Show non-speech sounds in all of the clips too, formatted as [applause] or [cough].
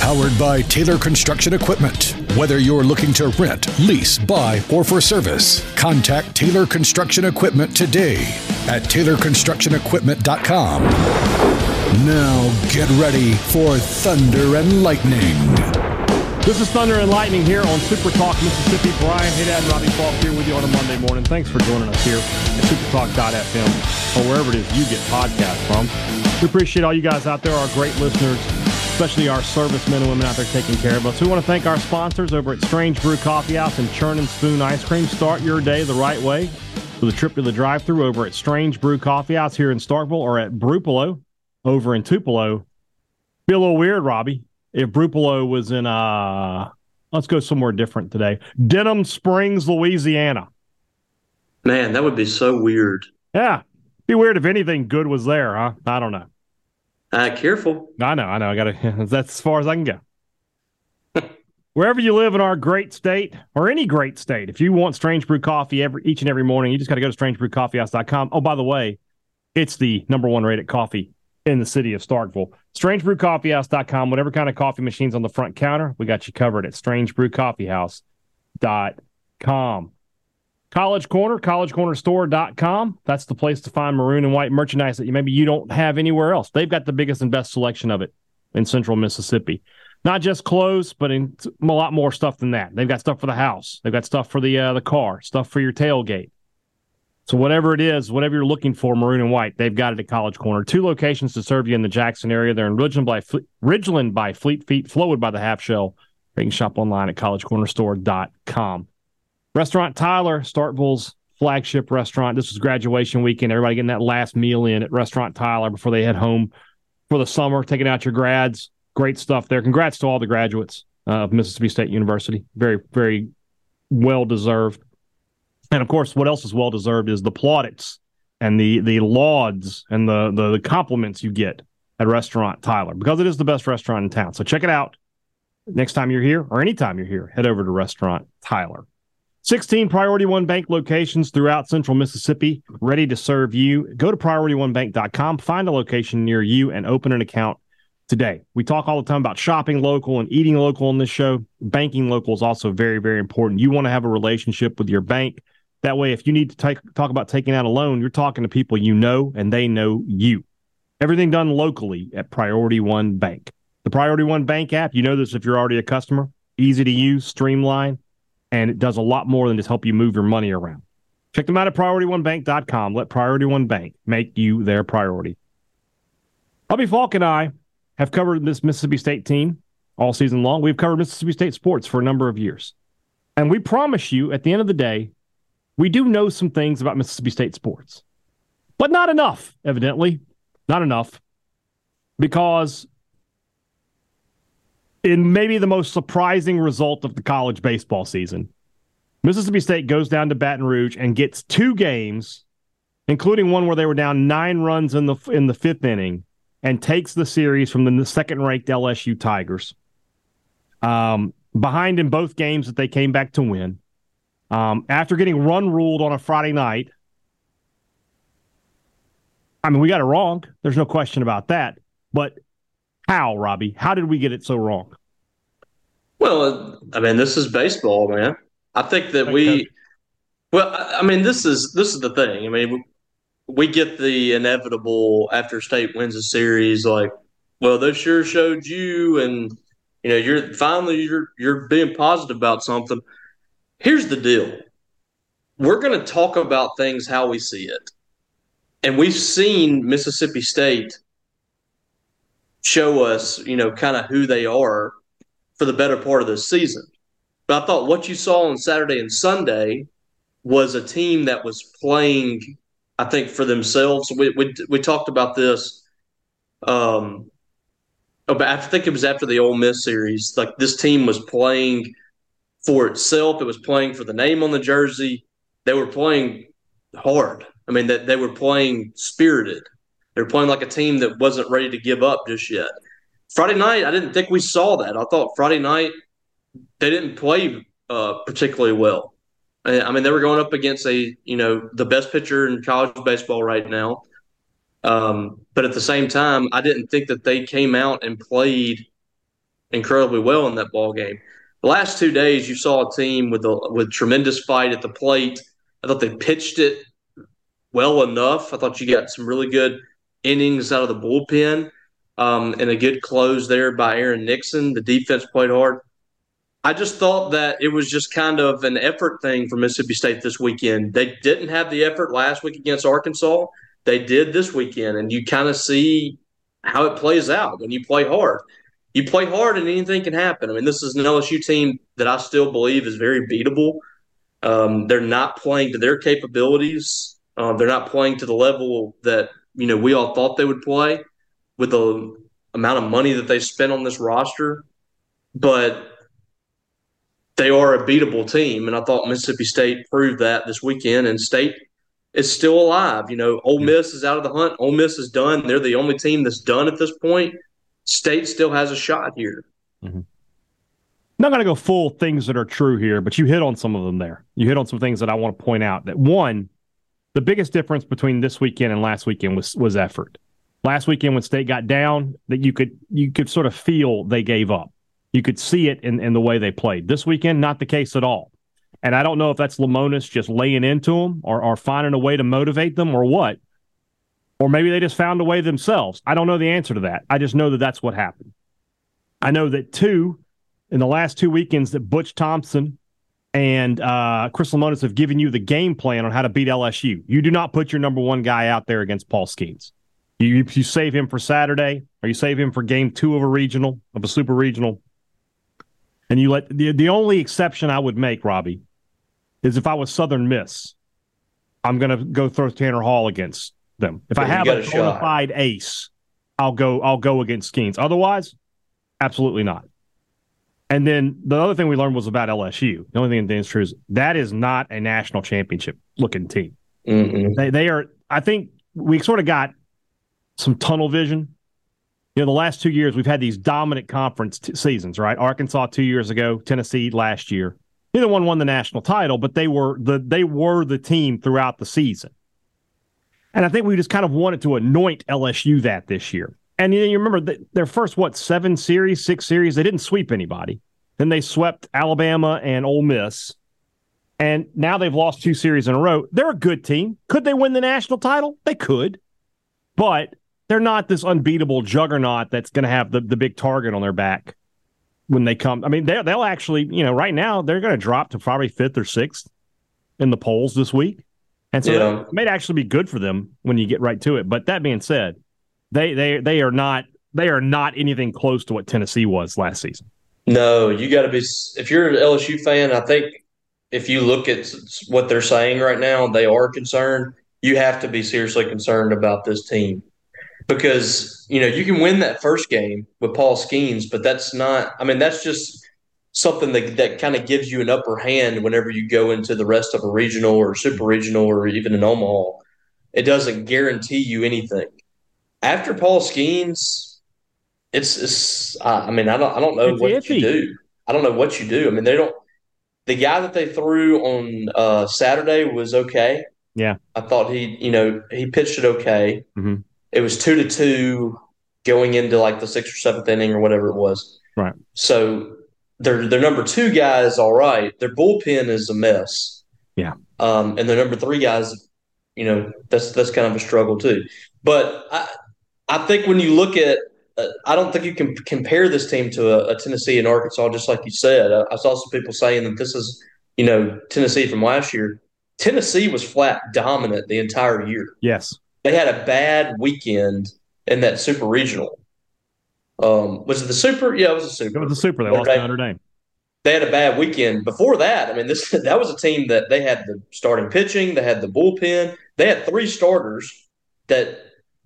Powered by Taylor Construction Equipment. Whether you're looking to rent, lease, buy, or for service, contact Taylor Construction Equipment today at TaylorConstructionEquipment.com. Now get ready for Thunder and Lightning. This is Thunder and Lightning here on Super Talk Mississippi. Brian Hadad and Robbie Faulk here with you on a Monday morning. Thanks for joining us here at supertalk.fm or wherever it is you get podcasts from. We appreciate all you guys out there, our great listeners especially our servicemen and women out there taking care of us. We want to thank our sponsors over at Strange Brew Coffee House and Churn and Spoon Ice Cream. Start your day the right way with a trip to the drive-through over at Strange Brew Coffee House here in Starkville or at Brupolo over in Tupelo. Be a little weird, Robbie, if Brupolo was in uh let's go somewhere different today. Denham Springs, Louisiana. Man, that would be so weird. Yeah. Be weird if anything good was there, huh? I don't know. Uh, careful. I know, I know. I got to. [laughs] That's as far as I can go. [laughs] Wherever you live in our great state or any great state, if you want Strange Brew coffee every each and every morning, you just got to go to strangebrewcoffeehouse.com. Oh, by the way, it's the number one rated coffee in the city of Starkville. Strangebrewcoffeehouse.com. Whatever kind of coffee machines on the front counter, we got you covered at strangebrewcoffeehouse.com. College Corner, collegecornerstore.com. That's the place to find maroon and white merchandise that maybe you don't have anywhere else. They've got the biggest and best selection of it in central Mississippi. Not just clothes, but in a lot more stuff than that. They've got stuff for the house. They've got stuff for the uh, the car, stuff for your tailgate. So whatever it is, whatever you're looking for, maroon and white, they've got it at College Corner. Two locations to serve you in the Jackson area. They're in Ridgeland by, Fle- Ridgeland by Fleet Feet, Flowood by the Half Shell. You can shop online at collegecornerstore.com. Restaurant Tyler, Starkville's flagship restaurant. This was graduation weekend. Everybody getting that last meal in at Restaurant Tyler before they head home for the summer, taking out your grads. Great stuff there. Congrats to all the graduates uh, of Mississippi State University. Very, very well deserved. And of course, what else is well deserved is the plaudits and the the lauds and the, the the compliments you get at Restaurant Tyler because it is the best restaurant in town. So check it out next time you're here or anytime you're here. Head over to Restaurant Tyler. 16 Priority One Bank locations throughout central Mississippi ready to serve you. Go to PriorityOneBank.com, find a location near you, and open an account today. We talk all the time about shopping local and eating local on this show. Banking local is also very, very important. You want to have a relationship with your bank. That way, if you need to talk about taking out a loan, you're talking to people you know and they know you. Everything done locally at Priority One Bank. The Priority One Bank app, you know this if you're already a customer, easy to use, streamline and it does a lot more than just help you move your money around. Check them out at PriorityOneBank.com. Let Priority One Bank make you their priority. Robbie Faulk and I have covered this Mississippi State team all season long. We've covered Mississippi State sports for a number of years. And we promise you, at the end of the day, we do know some things about Mississippi State sports, but not enough, evidently. Not enough. Because in maybe the most surprising result of the college baseball season. Mississippi State goes down to Baton Rouge and gets two games, including one where they were down nine runs in the in the fifth inning, and takes the series from the second-ranked LSU Tigers. Um, behind in both games that they came back to win. Um, after getting run ruled on a Friday night, I mean, we got it wrong. There's no question about that. But how, Robbie? How did we get it so wrong? Well, I mean, this is baseball, man. I think that we. Well, I mean, this is this is the thing. I mean, we get the inevitable after state wins a series, like, well, they sure showed you, and you know, you're finally you're you're being positive about something. Here's the deal: we're going to talk about things how we see it, and we've seen Mississippi State show us, you know, kind of who they are for the better part of this season. But I thought what you saw on Saturday and Sunday was a team that was playing, I think, for themselves. We we, we talked about this. Um, about, I think it was after the Ole Miss series. Like this team was playing for itself. It was playing for the name on the jersey. They were playing hard. I mean, that they were playing spirited. They were playing like a team that wasn't ready to give up just yet. Friday night, I didn't think we saw that. I thought Friday night they didn't play uh, particularly well. I mean, they were going up against a you know the best pitcher in college baseball right now. Um, but at the same time, I didn't think that they came out and played incredibly well in that ball game. The last two days, you saw a team with a with tremendous fight at the plate. I thought they pitched it well enough. I thought you got some really good innings out of the bullpen um, and a good close there by Aaron Nixon. The defense played hard. I just thought that it was just kind of an effort thing for Mississippi State this weekend. They didn't have the effort last week against Arkansas. They did this weekend, and you kind of see how it plays out when you play hard. You play hard, and anything can happen. I mean, this is an LSU team that I still believe is very beatable. Um, they're not playing to their capabilities. Uh, they're not playing to the level that you know we all thought they would play with the amount of money that they spent on this roster. But they are a beatable team, and I thought Mississippi State proved that this weekend. And State is still alive. You know, Ole Miss is out of the hunt. Ole Miss is done. They're the only team that's done at this point. State still has a shot here. Mm-hmm. Not going to go full things that are true here, but you hit on some of them there. You hit on some things that I want to point out. That one, the biggest difference between this weekend and last weekend was was effort. Last weekend when State got down, that you could you could sort of feel they gave up. You could see it in, in the way they played. This weekend, not the case at all. And I don't know if that's Lemonis just laying into them or, or finding a way to motivate them or what. Or maybe they just found a way themselves. I don't know the answer to that. I just know that that's what happened. I know that two, in the last two weekends, that Butch Thompson and uh, Chris Lemonis have given you the game plan on how to beat LSU. You do not put your number one guy out there against Paul Skenes. You, you save him for Saturday, or you save him for game two of a regional, of a super regional. And you let the the only exception I would make, Robbie, is if I was Southern Miss, I'm going to go throw Tanner Hall against them. If I have a, a bona fide ace, I'll go I'll go against Skenes. Otherwise, absolutely not. And then the other thing we learned was about LSU. The only thing that's true is that is not a national championship looking team. Mm-hmm. They they are. I think we sort of got some tunnel vision you know, the last two years we've had these dominant conference t- seasons, right? Arkansas two years ago, Tennessee last year. Neither one won the national title, but they were the they were the team throughout the season. And I think we just kind of wanted to anoint LSU that this year. And you, remember the, their first what seven series, six series, they didn't sweep anybody. Then they swept Alabama and Ole Miss, and now they've lost two series in a row. They're a good team. Could they win the national title? They could, but they're not this unbeatable juggernaut that's going to have the, the big target on their back when they come. I mean, they, they'll actually, you know, right now they're going to drop to probably fifth or sixth in the polls this week. And so yeah. it may actually be good for them when you get right to it. But that being said, they they they are not they are not anything close to what Tennessee was last season. No, you got to be. If you're an LSU fan, I think if you look at what they're saying right now, they are concerned. You have to be seriously concerned about this team because you know you can win that first game with Paul Skenes, but that's not. I mean, that's just something that that kind of gives you an upper hand whenever you go into the rest of a regional or super regional or even an Omaha. It doesn't guarantee you anything. After Paul Skenes, it's, it's I mean, I don't I don't know it's what iffy. you do. I don't know what you do. I mean, they don't. The guy that they threw on uh, Saturday was okay. Yeah, I thought he, you know, he pitched it okay. Mm-hmm it was two to two going into like the sixth or seventh inning or whatever it was. Right. So their their number two guy is all right. Their bullpen is a mess. Yeah. Um, and their number three guys, you know, that's that's kind of a struggle too. But I I think when you look at uh, I don't think you can compare this team to a, a Tennessee and Arkansas, just like you said. I, I saw some people saying that this is, you know, Tennessee from last year. Tennessee was flat dominant the entire year. Yes they had a bad weekend in that super regional. Um, was it the super? Yeah, it was a super. It was a super. They lost to Notre Dame. They had a bad weekend before that. I mean, this [laughs] that was a team that they had the starting pitching, they had the bullpen, they had three starters that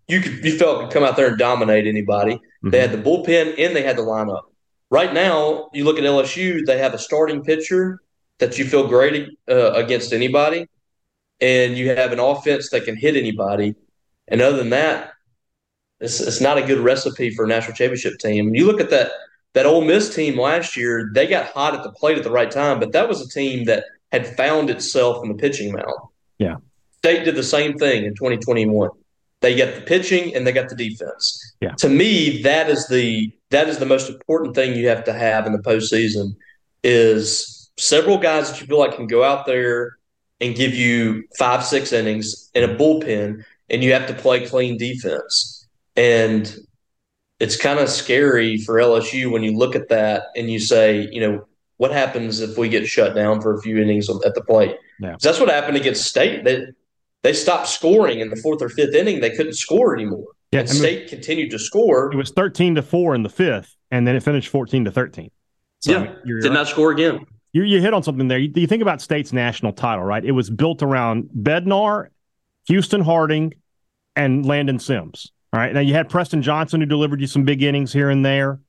you could you felt could come out there and dominate anybody. Mm-hmm. They had the bullpen and they had the lineup. Right now, you look at LSU; they have a starting pitcher that you feel great uh, against anybody, and you have an offense that can hit anybody. And other than that, it's, it's not a good recipe for a national championship team. You look at that that Ole Miss team last year; they got hot at the plate at the right time, but that was a team that had found itself in the pitching mound. Yeah, State did the same thing in 2021. They got the pitching and they got the defense. Yeah. To me, that is the that is the most important thing you have to have in the postseason is several guys that you feel like can go out there and give you five, six innings in a bullpen, and you have to play clean defense. And it's kind of scary for LSU when you look at that and you say, you know, what happens if we get shut down for a few innings at the plate? Yeah. That's what happened against State. They stopped scoring in the fourth or fifth inning. They couldn't score anymore. Yeah, and I mean, State continued to score. It was 13 to 4 in the fifth, and then it finished 14 to 13. So yeah, you're did right. not score again. You, you hit on something there. You, you think about State's national title, right? It was built around Bednar, Houston Harding, and Landon Sims. All right. Now you had Preston Johnson who delivered you some big innings here and there.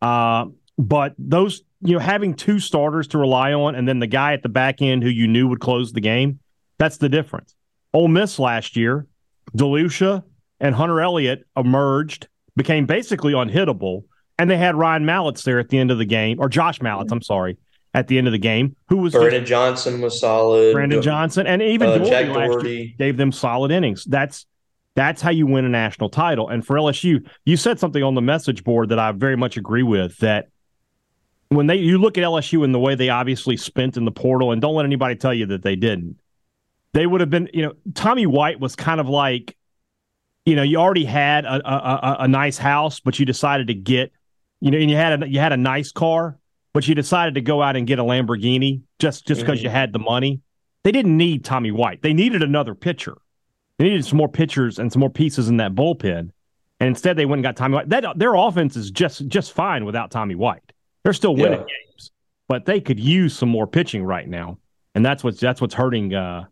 Uh, but those, you know, having two starters to rely on and then the guy at the back end who you knew would close the game, that's the difference. Ole Miss last year, DeLucia and Hunter Elliott emerged, became basically unhittable, and they had Ryan Mallitz there at the end of the game, or Josh Mallitz, I'm sorry, at the end of the game, who was Brandon Johnson was solid. Brandon Johnson, and even uh, Dougherty Jack last year Dougherty. gave them solid innings. That's that's how you win a national title. And for LSU, you said something on the message board that I very much agree with. That when they you look at LSU and the way they obviously spent in the portal, and don't let anybody tell you that they didn't. They would have been, you know, Tommy White was kind of like, you know, you already had a a, a, a nice house, but you decided to get, you know, and you had a you had a nice car, but you decided to go out and get a Lamborghini just just because Mhm. you had the money. They didn't need Tommy White. They needed another pitcher. They needed some more pitchers and some more pieces in that bullpen. And instead, they went and got Tommy White. That their offense is just just fine without Tommy White. They're still winning Yeah. games, but they could use some more pitching right now, and that's what's that's what's hurting uh,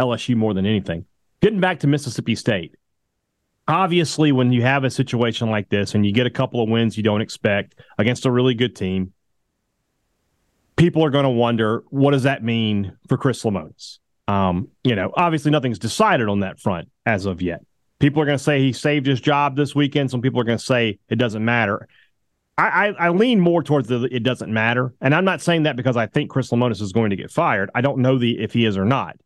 LSU more than anything. Getting back to Mississippi State, obviously, when you have a situation like this and you get a couple of wins you don't expect against a really good team, people are going to wonder what does that mean for Chris Lemonis. Um, you know, obviously nothing's decided on that front as of yet. People are going to say he saved his job this weekend. Some people are going to say it doesn't matter. I, I, I lean more towards the it doesn't matter, and I'm not saying that because I think Chris Lemonis is going to get fired. I don't know the if he is or not.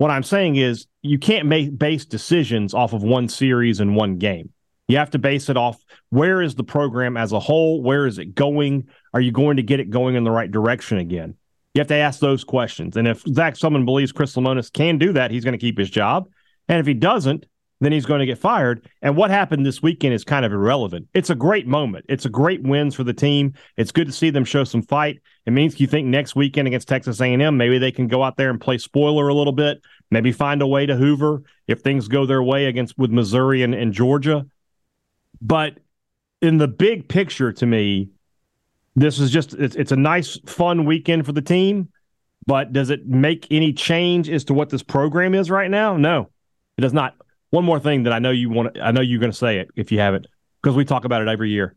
What I'm saying is you can't make base decisions off of one series and one game. You have to base it off where is the program as a whole? Where is it going? Are you going to get it going in the right direction again? You have to ask those questions. And if Zac Selmon believes Chris Lemonis can do that, he's going to keep his job. And if he doesn't, then he's going to get fired. And what happened this weekend is kind of irrelevant. It's a great moment. It's a great wins for the team. It's good to see them show some fight. It means you think next weekend against Texas A&M, maybe they can go out there and play spoiler a little bit. Maybe find a way to Hoover if things go their way against with Missouri and, and Georgia. But in the big picture, to me, this is just it's, it's a nice, fun weekend for the team. But does it make any change as to what this program is right now? No, it does not. One more thing that I know you want. I know you're going to say it if you haven't, because we talk about it every year.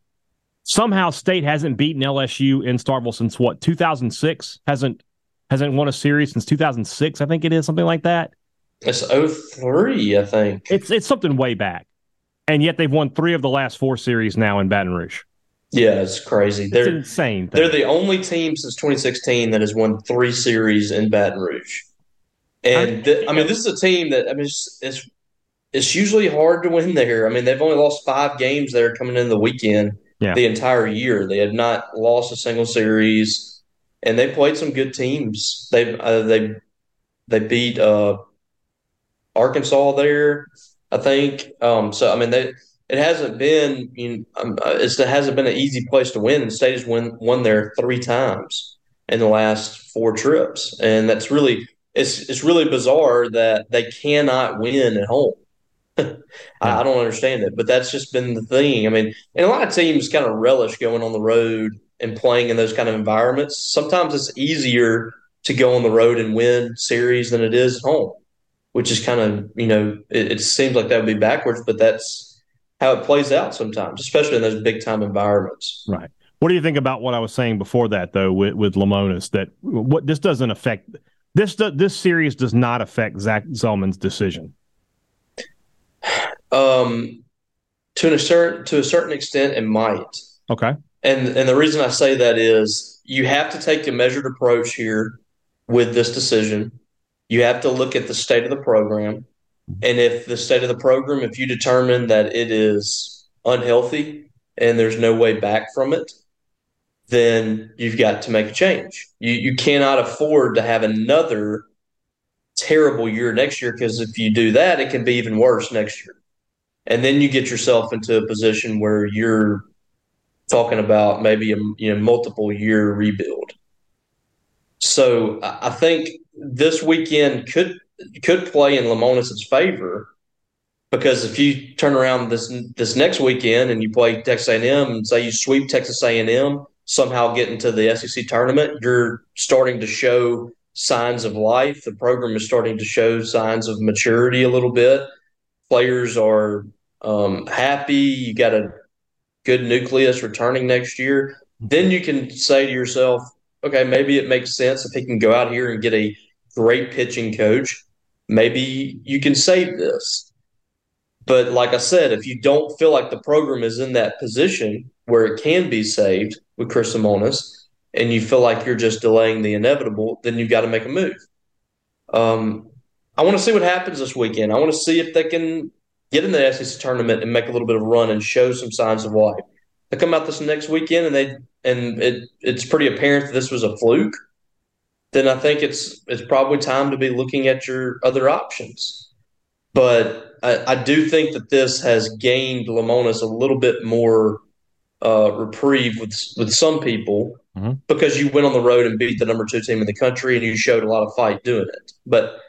Somehow, State hasn't beaten LSU in Starkville since what 2006. Hasn't hasn't won a series since 2006. I think it is something like that. It's 03, I think. It's it's something way back, and yet they've won three of the last four series now in Baton Rouge. Yeah, it's crazy. It's They're insane. they're the only team since 2016 that has won three series in Baton Rouge. And th- I mean, this is a team that I mean, it's, it's it's usually hard to win there. I mean, they've only lost five games there coming into the weekend Yeah. the entire year. They have not lost a single series, and they played some good teams. They uh, they they beat uh, Arkansas there, I think. Um, so I mean, they it hasn't been you know, um, uh, it's, it hasn't been an easy place to win. The state has won won there three times in the last four trips, and that's really it's it's really bizarre that they cannot win at home. I, I don't understand it, but that's just been the thing. I mean, and a lot of teams kind of relish going on the road and playing in those kind of environments. Sometimes it's easier to go on the road and win series than it is at home, which is kind of you know it, it seems like that would be backwards, but that's how it plays out sometimes, especially in those big time environments. Right. What do you think about what I was saying before that, though, with, with Lemonis? That what this doesn't affect This this series does not affect Zac Selmon's decision. Um, to a certain to a certain extent, it might. Okay. And and the reason I say that is you have to take a measured approach here with this decision. You have to look at the state of the program, and if the state of the program, if you determine that it is unhealthy and there's no way back from it, then you've got to make a change. You you cannot afford to have another terrible year next year because if you do that, it can be even worse next year. And then you get yourself into a position where you're talking about maybe a you know multiple year rebuild. So I think this weekend could could play in Lemonis's favor because if you turn around this this next weekend and you play Texas A&M and say you sweep Texas A&M, somehow get into the SEC tournament, you're starting to show signs of life. The program is starting to show signs of maturity a little bit. Players are um, happy. You got a good nucleus returning next year. Then you can say to yourself, okay, maybe it makes sense if he can go out here and get a great pitching coach. Maybe you can save this. But like I said, if you don't feel like the program is in that position where it can be saved with Chris Lemonis, and you feel like you're just delaying the inevitable, then you've got to make a move. Um, I want to see what happens this weekend. I want to see if they can get in the SEC tournament and make a little bit of a run and show some signs of life. They come out this next weekend and they and it, it's pretty apparent that this was a fluke. Then I think it's it's probably time to be looking at your other options. But I, I do think that this has gained Lemonis a little bit more uh, reprieve with with some people mm-hmm. because you went on the road and beat the number two team in the country and you showed a lot of fight doing it. But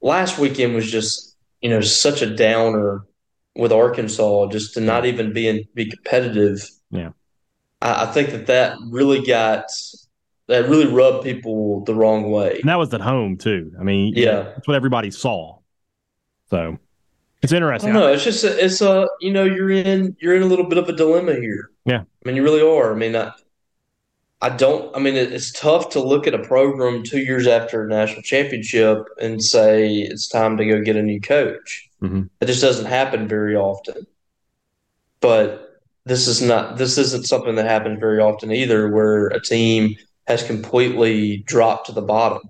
last weekend was just you know such a downer with Arkansas just to not even be in, be competitive. Yeah, I, I think that that really got that really rubbed people the wrong way. And that was at home too. I mean, yeah, that's what everybody saw. So it's interesting. No, it's just a, it's a you know you're in you're in a little bit of a dilemma here. Yeah, I mean you really are. I mean I, I don't. I mean it's tough to look at a program two years after a national championship and say it's time to go get a new coach. Mm-hmm. It just doesn't happen very often. But this is not. This isn't something that happens very often either, where a team has completely dropped to the bottom.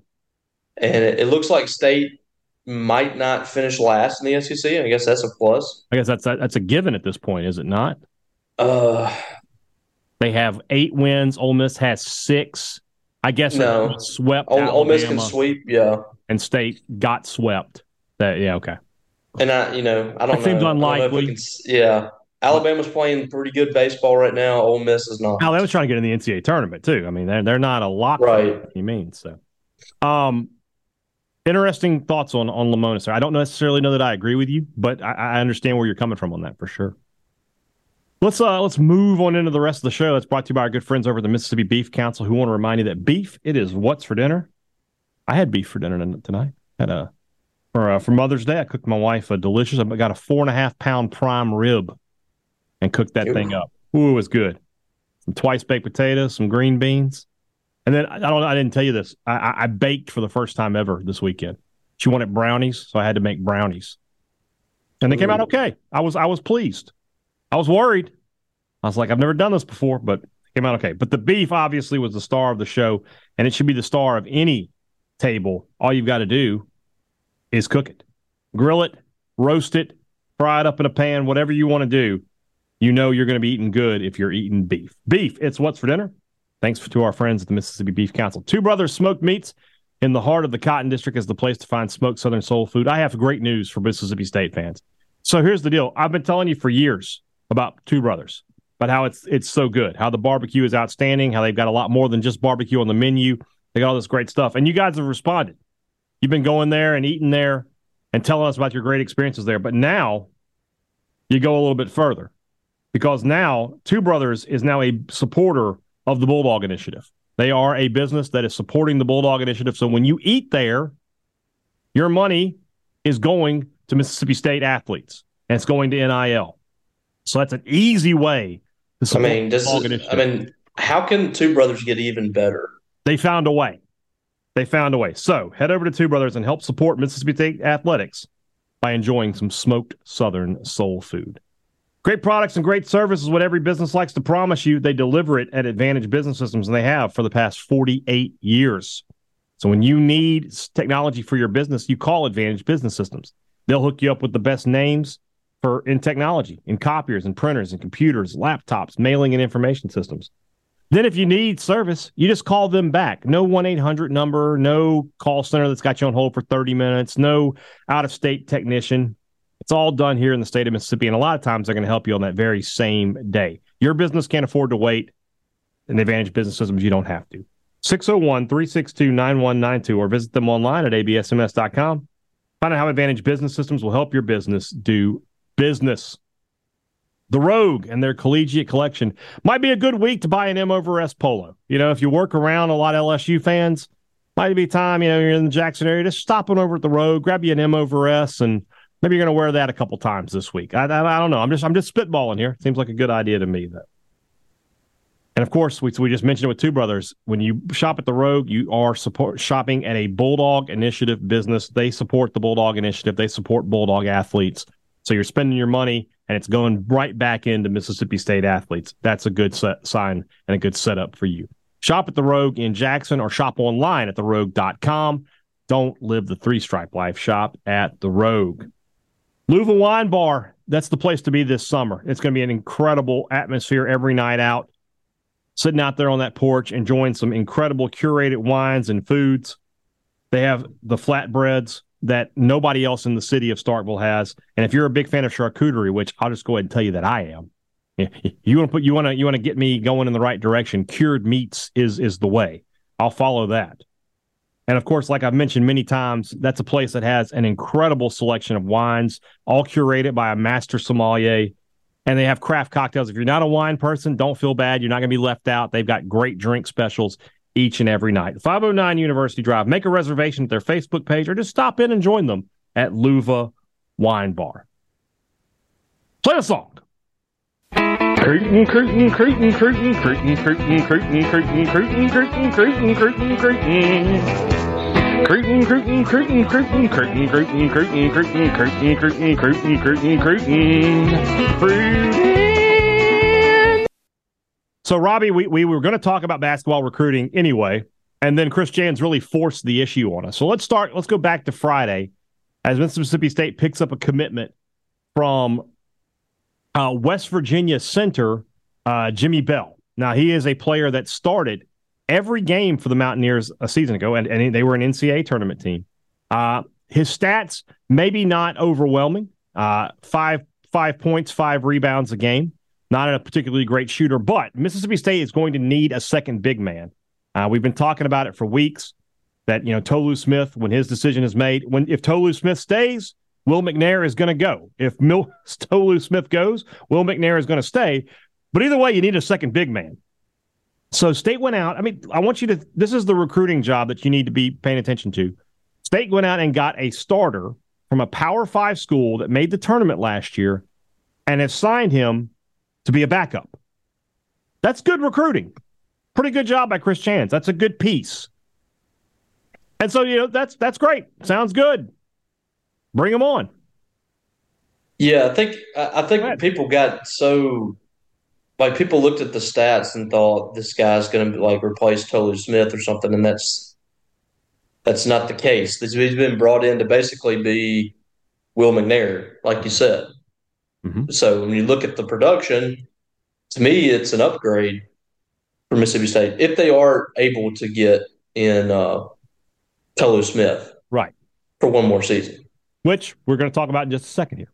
And it, it looks like State might not finish last in the SEC. I guess that's a plus. I guess that's that's a given at this point, is it not? Uh, they have eight wins. Ole Miss has six. I guess no. swept. Ole, Ole Miss can sweep, yeah. And State got swept. That yeah, okay. And I, you know, I don't. Know. seems unlikely. Can, yeah, Alabama's playing pretty good baseball right now. Ole Miss is not. Alabama's trying to get in the NCAA tournament too. I mean, they're they're not a lot. Right. You mean so? Um, interesting thoughts on on Lemonis. I don't necessarily know that I agree with you, but I, I, understand where you're coming from on that for sure. Let's uh let's move on into the rest of the show. It's brought to you by our good friends over at the Mississippi Beef Council, who want to remind you that beef it is what's for dinner. I had beef for dinner tonight. Had a for uh, for Mother's Day. I cooked my wife a delicious. I got a four and a half pound prime rib, and cooked that Ooh. thing up. Ooh, it was good. Some twice baked potatoes, some green beans. And then I don't I didn't tell you this. I, I baked for the first time ever this weekend. She wanted brownies, so I had to make brownies. And they came out okay. I was I was pleased. I was worried. I was like, I've never done this before, but it came out okay. But the beef obviously was the star of the show, and it should be the star of any table. All you've got to do is cook it, grill it, roast it, fry it up in a pan, whatever you want to do. You know you're going to be eating good if you're eating beef. Beef, it's what's for dinner. Thanks to our friends at the Mississippi Beef Council. Two Brothers Smoked Meats in the heart of the Cotton District is the place to find smoked Southern soul food. I have great news for Mississippi State fans. So here's the deal. I've been telling you for years about Two Brothers, about how it's it's so good, how the barbecue is outstanding, how they've got a lot more than just barbecue on the menu. They got all this great stuff. And you guys have responded. You've been going there and eating there and telling us about your great experiences there. But now you go a little bit further because now Two Brothers is now a supporter of the Bulldog Initiative. They are a business that is supporting the Bulldog Initiative. So when you eat there, your money is going to Mississippi State athletes and it's going to NIL. So that's an easy way to support I mean, this is, I mean, how can two brothers get even better? They found a way. they found a way. So head over to Two Brothers and help support Mississippi State athletics by enjoying some smoked Southern soul food. Great products and great service is what every business likes to promise you. They deliver it at Advantage Business Systems, and they have for the past 48 years. So when you need technology for your business, you call Advantage Business Systems. They'll hook you up with the best names for in technology, in copiers and printers and computers, laptops, mailing and information systems. Then if you need service, you just call them back. No 1-800 number, no call center that's got you on hold for 30 minutes, no out-of-state technician. It's all done here in the state of Mississippi, and a lot of times they're going to help you on that very same day. Your business can't afford to wait. The Advantage Business Systems, you don't have to. 601 362 9192 or visit them online at absms.com. Find out how Advantage Business Systems will help your business do business. The Rogue and their collegiate collection might be a good week to buy an M over S polo. You know, if you work around a lot of LSU fans, might be time, you know, you're in the Jackson area, just stop on over at the Rogue, grab you an M over S, and maybe you're going to wear that a couple times this week. I, I, I, don't know. I'm just I'm just spitballing here. Seems like a good idea to me, though. And of course, we, we just mentioned it with Two Brothers. When you shop at the Rogue, you are support shopping at a Bulldog Initiative business. They support the Bulldog Initiative. They support Bulldog athletes. So you're spending your money and it's going right back into Mississippi State athletes. That's a good set, sign and a good setup for you. Shop at the Rogue in Jackson or shop online at therogue.com. Don't live the three stripe life. Shop at the Rogue. Louisville Wine Bar, that's the place to be this summer. It's going to be an incredible atmosphere every night out. Sitting out there on that porch, enjoying some incredible curated wines and foods. They have the flatbreads, that nobody else in the city of Starkville has. And if you're a big fan of charcuterie, which I'll just go ahead and tell you that I am, you want to put you want to you want to get me going in the right direction. Cured meats is is the way. I'll follow that. And of course, like I've mentioned many times, that's a place that has an incredible selection of wines, all curated by a master sommelier. And they have craft cocktails. If you're not a wine person, don't feel bad. You're not going to be left out. They've got great drink specials each and every night. 509 University Drive. Make a reservation at their Facebook page or just stop in and join them at Luva Wine Bar. Play a song. Curtain, curtain, curtain, curtain, curtain, curtain, curtain, curtain, curtain, curtain, curtain, curtain, curtain. Curtain, curtain, curtain, curtain, curtain, curtain, curtain, curtain, curtain, curtain, curtain, curtain, curtain, curtain. So, Robbie, we, we were going to talk about basketball recruiting anyway, and then Chris Jans really forced the issue on us. So let's start. Let's go back to Friday as Mississippi State picks up a commitment from uh, West Virginia center uh, Jimmy Bell. Now, he is a player that started every game for the Mountaineers a season ago, and, and they were an NCAA tournament team. Uh, his stats maybe not overwhelming. Uh, five five points, five rebounds a game not a particularly great shooter, but Mississippi State is going to need a second big man. Uh, we've been talking about it for weeks. That you know Tolu Smith, when his decision is made, when if Tolu Smith stays, Will McNair is going to go. If Mil- [laughs] Tolu Smith goes, Will McNair is going to stay. But either way, you need a second big man. So State went out. I mean, I want you to. This is the recruiting job that you need to be paying attention to. State went out and got a starter from a Power Five school that made the tournament last year, and have signed him to be a backup. That's good recruiting. Pretty good job by Chris Jans. That's a good piece. And so, you know, that's that's great. Sounds good. Bring him on. Yeah, I think I think people got so like people looked at the stats and thought this guy's going to like replace Tolu Smith or something, and that's that's not the case. He's been brought in to basically be Will McNair, like you said. Mm-hmm. So when you look at the production, to me, it's an upgrade for Mississippi State if they are able to get in uh, Tolu Smith, right, for one more season, which we're going to talk about in just a second here.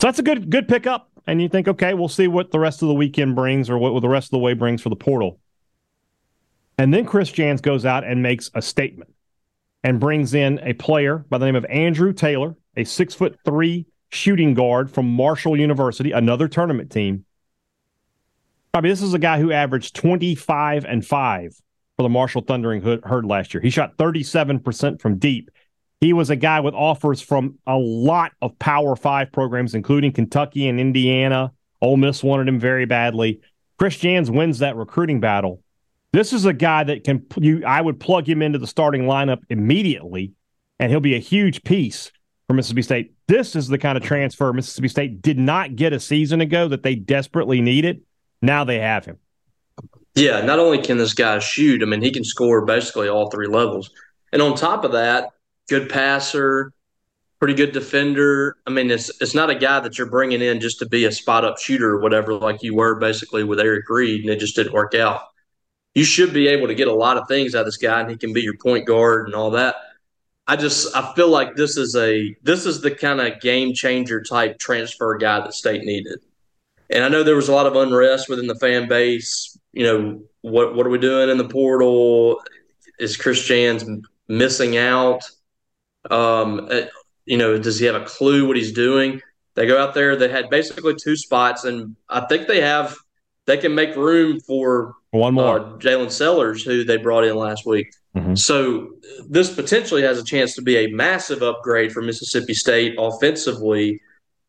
So that's a good good pickup, and you think, okay, we'll see what the rest of the weekend brings, or what the rest of the way brings for the portal. And then Chris Jans goes out and makes a statement and brings in a player by the name of Andrew Taylor, a six foot three shooting guard from Marshall University, another tournament team. I mean, this is a guy who averaged 25 and 5 for the Marshall Thundering Herd last year. He shot 37% from deep. He was a guy with offers from a lot of Power Five programs, including Kentucky and Indiana. Ole Miss wanted him very badly. Chris Jans wins that recruiting battle This is a guy that can you. I would plug him into the starting lineup immediately, and he'll be a huge piece for Mississippi State. This is the kind of transfer Mississippi State did not get a season ago that they desperately needed. Now they have him. Yeah, not only can this guy shoot, I mean, he can score basically all three levels. And on top of that, good passer, pretty good defender. I mean, it's it's not a guy that you're bringing in just to be a spot up shooter or whatever, like you were basically with Eric Reed, and it just didn't work out. You should be able to get a lot of things out of this guy, and he can be your point guard and all that. I just I feel like this is a this is the kind of game changer type transfer guy that state needed. And I know there was a lot of unrest within the fan base. You know, what what are we doing in the portal? Is Chris Jans missing out? Um, uh, you know, does he have a clue what he's doing? They go out there. They had basically two spots, and I think they have they can make room for one more uh, Jalen Sellers, who they brought in last week. Mm-hmm. So this potentially has a chance to be a massive upgrade for Mississippi State offensively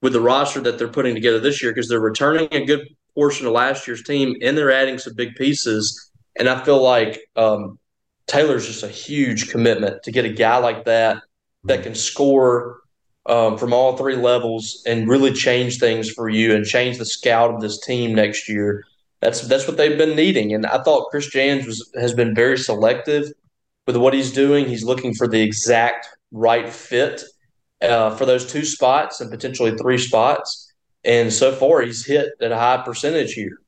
with the roster that they're putting together this year because they're returning a good portion of last year's team and they're adding some big pieces. And I feel like um, Taylor's just a huge commitment to get a guy like that that can score um, from all three levels and really change things for you and change the scout of this team next year. That's that's what they've been needing. And I thought Chris Jans was has been very selective with what he's doing. He's looking for the exact right fit uh, for those two spots and potentially three spots. And so far, he's hit at a high percentage here.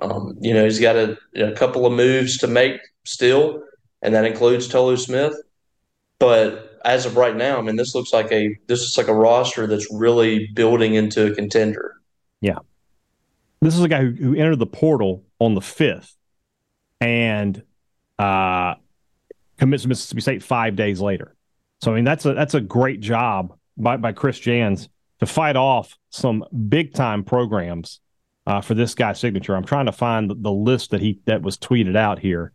Um, you know, he's got a, a, couple of moves to make still, and that includes Tolu Smith. But as of right now, I mean, this looks like a this is like a roster that's really building into a contender. Yeah, this is a guy who, who entered the portal on the fifth, and uh, commits to Mississippi State five days later. So I mean that's a that's a great job by by Chris Jans to fight off some big time programs uh, for this guy's signature. I'm trying to find the, list that he that was tweeted out here.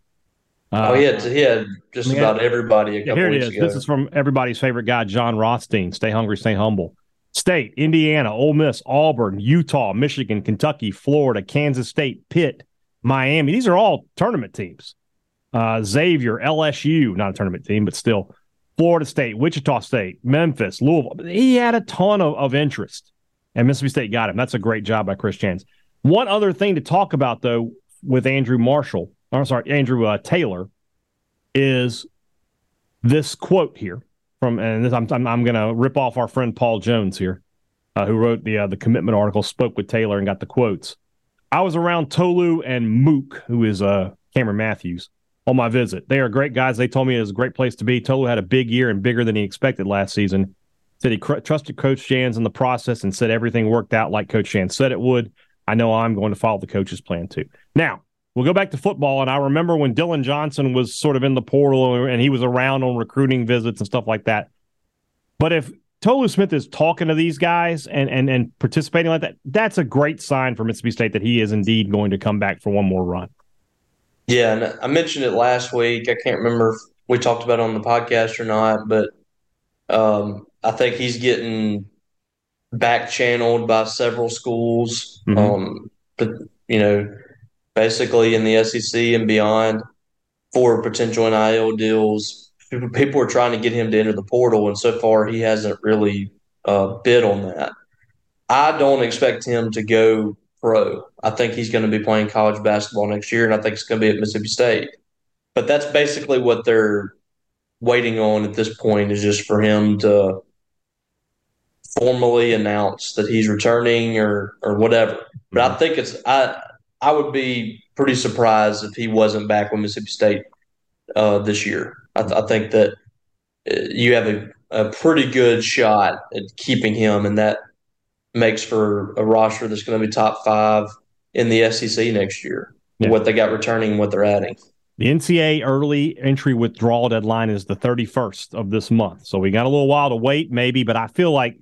Uh, oh, he had he had just about everybody. here it is. Ago. This is from everybody's favorite guy, Jon Rothstein. Stay hungry, stay humble. State, Indiana, Ole Miss, Auburn, Utah, Michigan, Kentucky, Florida, Kansas State, Pitt, Miami. These are all tournament teams uh, Xavier, LSU, not a tournament team, but still, Florida State, Wichita State, Memphis, Louisville. He had a ton of, of interest, and Mississippi State got him. That's a great job by Chris Jans. One other thing to talk about, though, with Andrew Marshall, or sorry, Andrew uh, Taylor, is this quote here from, and this, I'm, I'm, I'm going to rip off our friend Paul Jones here, uh, who wrote the uh, the commitment article, spoke with Taylor and got the quotes. I was around Tolu and Mook, who is uh, Cameron Matthews, on my visit. They are great guys. They told me it was a great place to be. Tolu had a big year and bigger than he expected last season. Said he cr- trusted Coach Jans in the process and said everything worked out like Coach Jans said it would. I know I'm going to follow the coach's plan too. Now, we'll go back to football. And I remember when Dylan Johnson was sort of in the portal and he was around on recruiting visits and stuff like that. But if Tolu Smith is talking to these guys and, and, and participating like that, that's a great sign for Mississippi State that he is indeed going to come back for one more run. Yeah, and I mentioned it last week. I can't remember if we talked about it on the podcast or not, but um, I think he's getting back channeled by several schools. Mm-hmm. Um, but you know, basically in the SEC and beyond for potential NIL deals. People are trying to get him to enter the portal, and so far he hasn't really uh, bid on that. I don't expect him to go pro. I think he's going to be playing college basketball next year, and I think it's going to be at Mississippi State. But that's basically what they're waiting on at this point is just for him to formally announce that he's returning or or whatever. But I think it's I I would be pretty surprised if he wasn't back with Mississippi State uh, this year. I, th- I, think that uh, you have a, a pretty good shot at keeping him, and that makes for a roster that's going to be top five in the SEC next year. Yeah. What they got returning, what they're adding. The NCAA early entry withdrawal deadline is the 31st of this month. So we got a little while to wait, maybe, but I feel like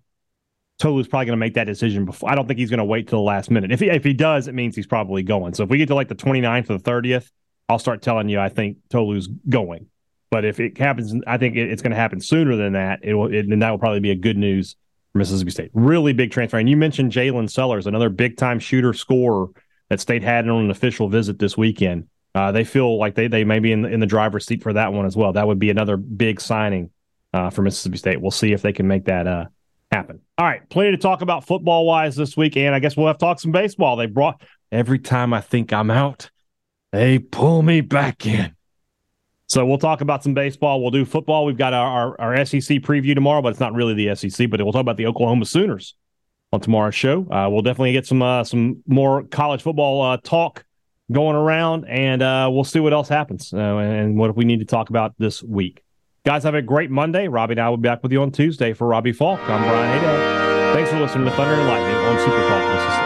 Tolu's probably going to make that decision before. I don't think he's going to wait till the last minute. If he, if he does, it means he's probably going. So if we get to like the 29th or the 30th, I'll start telling you I think Tolu's going. But if it happens, I think it's going to happen sooner than that. It will, it, and that will probably be a good news Mississippi State. Really big transfer. And you mentioned Jalen Sellers, another big time shooter scorer that State had on an official visit this weekend. uh, they feel like they they may be in the, in the driver's seat for that one as well. That would be another big signing uh, for Mississippi State. We'll see if they can make that uh, happen. All right, plenty to talk about football wise this week, and I guess we'll have to talk some baseball. They brought every time I think I'm out, they pull me back in. So we'll talk about some baseball. We'll do football. We've got our, our, our SEC preview tomorrow, but it's not really the SEC. But we'll talk about the Oklahoma Sooners on tomorrow's show. Uh, we'll definitely get some uh, some more college football uh, talk going around, and uh, we'll see what else happens uh, and what we need to talk about this week. Guys, have a great Monday. Robbie and I will be back with you on Tuesday for Robbie Faulk. I'm Brian Hadad. Thanks for listening to Thunder and Lightning on Super Talk